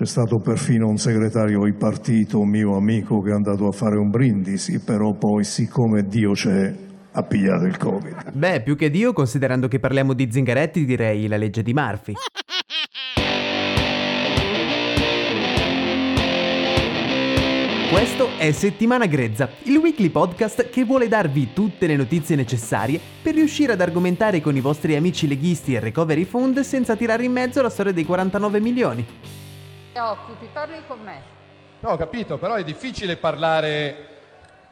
C'è stato perfino un segretario di partito mio amico che è andato a fare un brindisi, però poi siccome Dio c'è ha pigliato il Covid. Beh, più che Dio, considerando che parliamo di zingaretti, direi la legge di Murphy. Questo è Settimana Grezza, il weekly podcast che vuole darvi tutte le notizie necessarie per riuscire ad argomentare con i vostri amici leghisti e Recovery Fund senza tirare in mezzo la storia dei 49 milioni. Ti occupi, parli con me. No, ho capito, però è difficile parlare.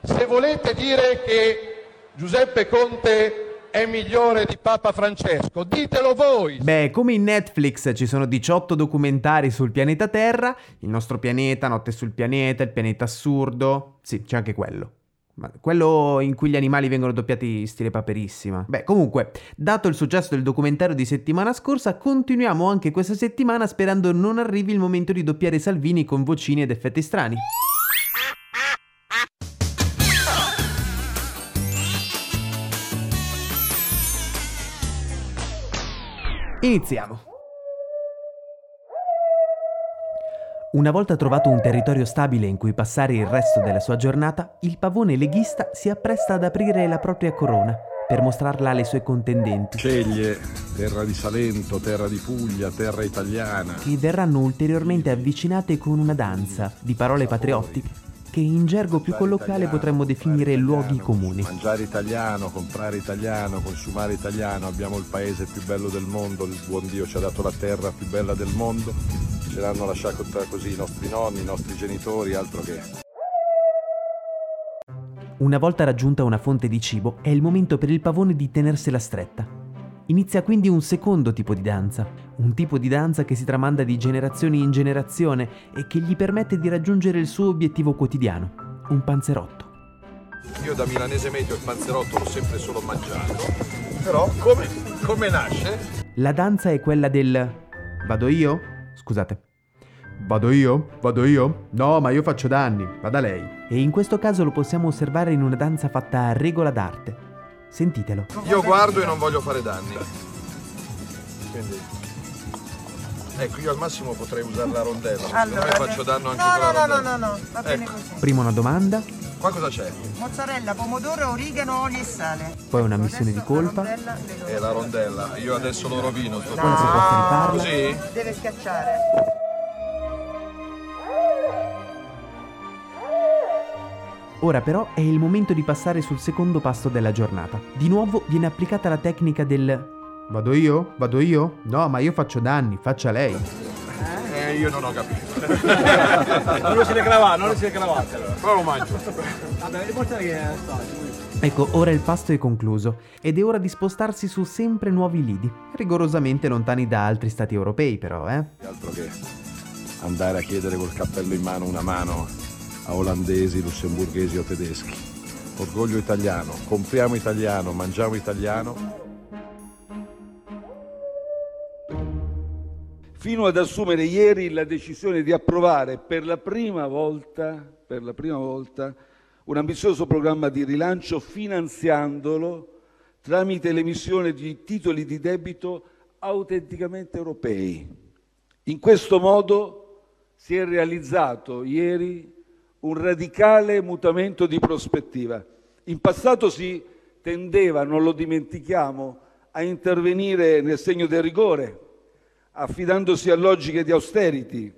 Se volete dire che Giuseppe Conte è migliore di Papa Francesco, ditelo voi. Beh, come in Netflix ci sono 18 documentari sul pianeta Terra, il nostro pianeta, Notte sul pianeta, il pianeta assurdo, sì, c'è anche quello. Quello in cui gli animali vengono doppiati stile paperissima. Beh, comunque, dato il successo del documentario di settimana scorsa, continuiamo anche questa settimana sperando non arrivi il momento di doppiare Salvini con vocini ed effetti strani. Iniziamo. Una volta trovato un territorio stabile in cui passare il resto della sua giornata, il pavone leghista si appresta ad aprire la propria corona per mostrarla alle sue contendenti, Sceglie terra di Salento, terra di Puglia, terra italiana. che verranno ulteriormente avvicinate con una danza di parole patriottiche che in gergo più colloquiale potremmo definire luoghi comuni. Mangiare italiano, comprare italiano, consumare italiano. Abbiamo il paese più bello del mondo, il buon Dio ci ha dato la terra più bella del mondo. Ce l'hanno lasciata così i nostri nonni, i nostri genitori, altro che. Una volta raggiunta una fonte di cibo, è il momento per il pavone di tenersela stretta. Inizia quindi un secondo tipo di danza, un tipo di danza che si tramanda di generazione in generazione e che gli permette di raggiungere il suo obiettivo quotidiano, un panzerotto. Io da milanese medio il panzerotto l'ho sempre solo mangiato. Però come, come nasce? La danza è quella del vado io? Scusate. Vado io? Vado io? No, ma io faccio danni, vada lei. E in questo caso lo possiamo osservare in una danza fatta a regola d'arte. Sentitelo. Io guardo e non voglio fare danni. Quindi. Ecco, io al massimo potrei usare la rondella. Allora, me faccio danno anche no, con la no, no, rondella. no, no, no, va bene Ecco. così. Prima una domanda, Qua cosa c'è? Mozzarella, pomodoro, origano, olio e sale. poi una missione di Adesso colpa, la rondella È la rondella. Io adesso lo rovino. sto poi la proposta di farla. Così? Deve schiacciare. Ora però è il momento di passare sul secondo pasto della giornata. Di nuovo viene applicata la tecnica del Vado io? Vado io? No, ma io faccio danni, faccia lei. Eh, io non ho capito. Non lo si cravate, non lo si cravate. Però lo mangio. Vabbè, l'importante è che è Ecco, ora il pasto è concluso ed è ora di spostarsi su sempre nuovi lidi, rigorosamente lontani da altri stati europei però, eh? Altro che andare a chiedere col cappello in mano una mano a olandesi, lussemburghesi o tedeschi. Orgoglio italiano, compriamo italiano, mangiamo italiano. fino ad assumere ieri la decisione di approvare per la prima volta, per la prima volta un ambizioso programma di rilancio finanziandolo tramite l'emissione di titoli di debito autenticamente europei. In questo modo si è realizzato ieri un radicale mutamento di prospettiva. In passato si tendeva, non lo dimentichiamo, a intervenire nel segno del rigore, affidandosi a logiche di austerity,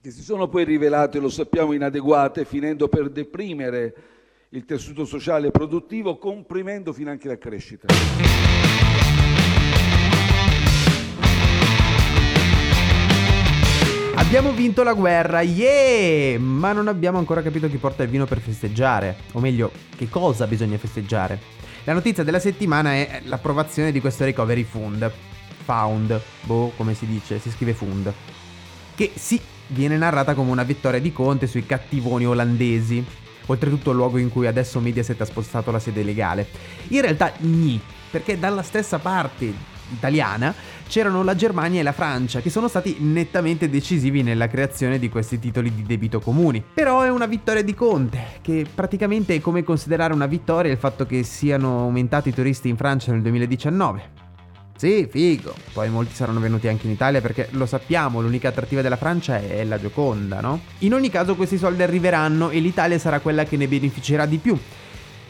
che si sono poi rivelate, lo sappiamo, inadeguate, finendo per deprimere il tessuto sociale e produttivo, comprimendo finanche la crescita. Abbiamo vinto la guerra, yeah! Ma non abbiamo ancora capito chi porta il vino per festeggiare, o meglio, che cosa bisogna festeggiare. La notizia della settimana è l'approvazione di questo recovery fund. Found, boh, come si dice, si scrive fund. che sì, viene narrata come una vittoria di Conte sui cattivoni olandesi. Oltretutto il luogo in cui adesso Mediaset ha spostato la sede legale. In realtà gni, perché dalla stessa parte italiana c'erano la Germania e la Francia che sono stati nettamente decisivi nella creazione di questi titoli di debito comuni. Però è una vittoria di Conte, che praticamente è come considerare una vittoria il fatto che siano aumentati i turisti in Francia nel 2019. Sì, figo. Poi molti saranno venuti anche in Italia perché lo sappiamo, l'unica attrattiva della Francia è la Gioconda, no? In ogni caso questi soldi arriveranno e l'Italia sarà quella che ne beneficerà di più.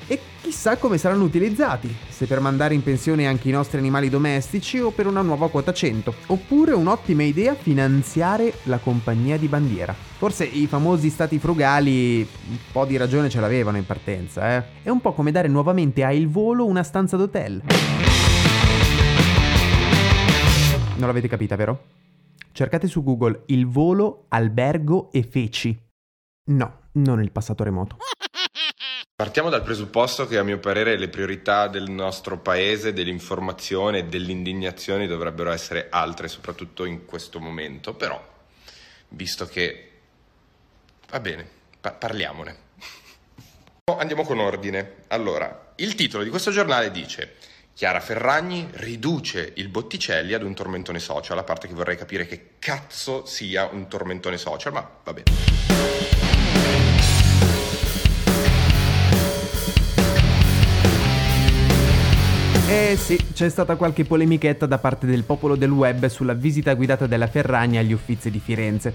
E chissà come saranno utilizzati, se per mandare in pensione anche i nostri animali domestici o per una nuova quota 100. Oppure un'ottima idea finanziare la compagnia di bandiera. Forse i famosi stati frugali un po' di ragione ce l'avevano in partenza, eh. È un po' come dare nuovamente a Il Volo una stanza d'hotel. Non l'avete capita, vero? Cercate su Google Il Volo, Albergo e Feci. No, non il passato remoto. Partiamo dal presupposto che a mio parere le priorità del nostro paese, dell'informazione e dell'indignazione dovrebbero essere altre, soprattutto in questo momento, però, visto che... va bene, pa- parliamone. Andiamo con ordine. Allora, il titolo di questo giornale dice Chiara Ferragni riduce il Botticelli ad un tormentone social, a parte che vorrei capire che cazzo sia un tormentone social, ma va bene. Eh sì, c'è stata qualche polemichetta da parte del popolo del web sulla visita guidata della Ferragni agli Uffizi di Firenze.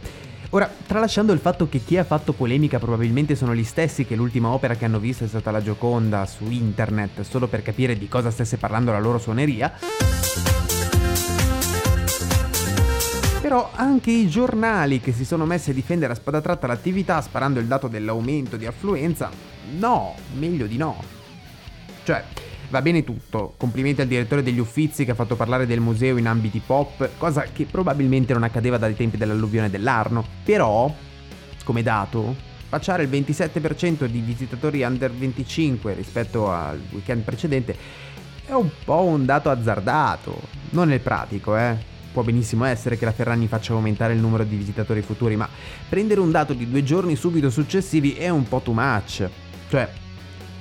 Ora, tralasciando il fatto che chi ha fatto polemica probabilmente sono gli stessi che l'ultima opera che hanno visto è stata la Gioconda su internet, solo per capire di cosa stesse parlando la loro suoneria, Però anche i giornali che si sono messi a difendere a spada tratta l'attività sparando il dato dell'aumento di affluenza, no, meglio di no. Cioè, va bene tutto, complimenti al direttore degli Uffizi che ha fatto parlare del museo in ambiti pop, cosa che probabilmente non accadeva dai tempi dell'alluvione dell'Arno. Però, come dato, facciare il 27% di visitatori under 25 rispetto al weekend precedente è un po' un dato azzardato, non nel pratico, eh. Può benissimo essere che la Ferragni faccia aumentare il numero di visitatori futuri, ma prendere un dato di due giorni subito successivi è un po' too much. Cioè,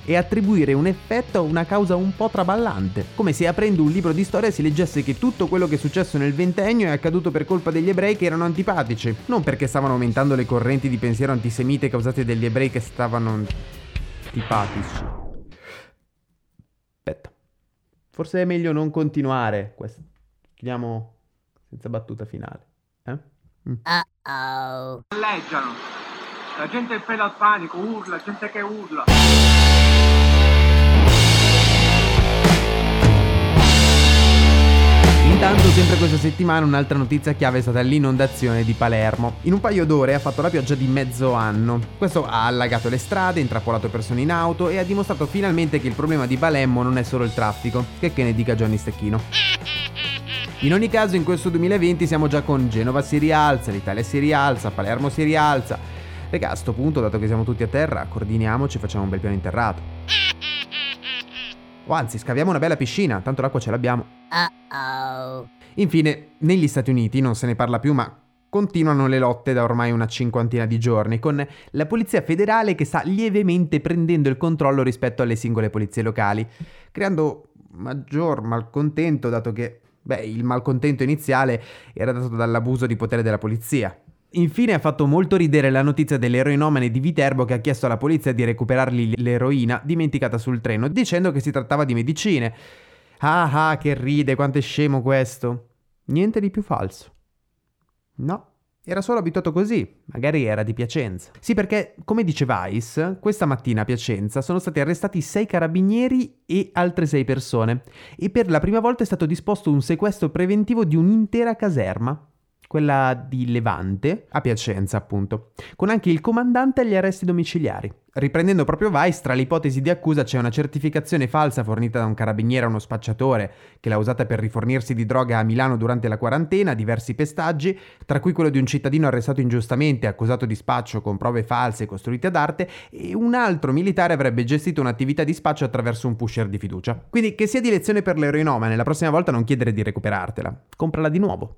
e attribuire un effetto a una causa un po' traballante, come se aprendo un libro di storia si leggesse che tutto quello che è successo nel ventennio è accaduto per colpa degli ebrei che erano antipatici, non perché stavano aumentando le correnti di pensiero antisemite causate dagli ebrei che stavano antipatici. Aspetta, forse è meglio non continuare questo. Chiudiamo senza battuta finale. Eh? Mm. Alleggiano. La gente in preda al panico, urla, gente che urla. Intanto, sempre questa settimana, un'altra notizia chiave è stata l'inondazione di Palermo. In un paio d'ore ha fatto la pioggia di mezzo anno. Questo ha allagato le strade, intrappolato persone in auto e ha dimostrato finalmente che il problema di Palermo non è solo il traffico, che che ne dica Johnny Stecchino. In ogni caso, in questo 2020 siamo già con Genova si rialza, l'Italia si rialza, Palermo si rialza. Raga, a sto punto, dato che siamo tutti a terra, coordiniamoci e facciamo un bel piano interrato. O anzi, scaviamo una bella piscina, tanto l'acqua ce l'abbiamo. Infine, negli Stati Uniti non se ne parla più, ma continuano le lotte da ormai una cinquantina di giorni, con la polizia federale che sta lievemente prendendo il controllo rispetto alle singole polizie locali, creando maggior malcontento, dato che, beh, il malcontento iniziale era dato dall'abuso di potere della polizia. Infine ha fatto molto ridere la notizia dell'eroinomane di Viterbo che ha chiesto alla polizia di recuperargli l'eroina dimenticata sul treno, dicendo che si trattava di medicine. Ah ah, che ride, quanto è scemo questo. Niente di più falso. No, era solo abituato così, magari era di Piacenza. Sì, perché, come dice Vice, questa mattina a Piacenza sono stati arrestati sei carabinieri e altre sei persone, e per la prima volta è stato disposto un sequestro preventivo di un'intera caserma quella di Levante, a Piacenza appunto, con anche il comandante agli arresti domiciliari. Riprendendo proprio Vice, tra le ipotesi di accusa c'è una certificazione falsa fornita da un carabiniere a uno spacciatore che l'ha usata per rifornirsi di droga a Milano durante la quarantena, diversi pestaggi, tra cui quello di un cittadino arrestato ingiustamente accusato di spaccio con prove false costruite ad arte e un altro militare avrebbe gestito un'attività di spaccio attraverso un pusher di fiducia. Quindi che sia di lezione per l'eroinomane, la prossima volta non chiedere di recuperartela, comprala di nuovo.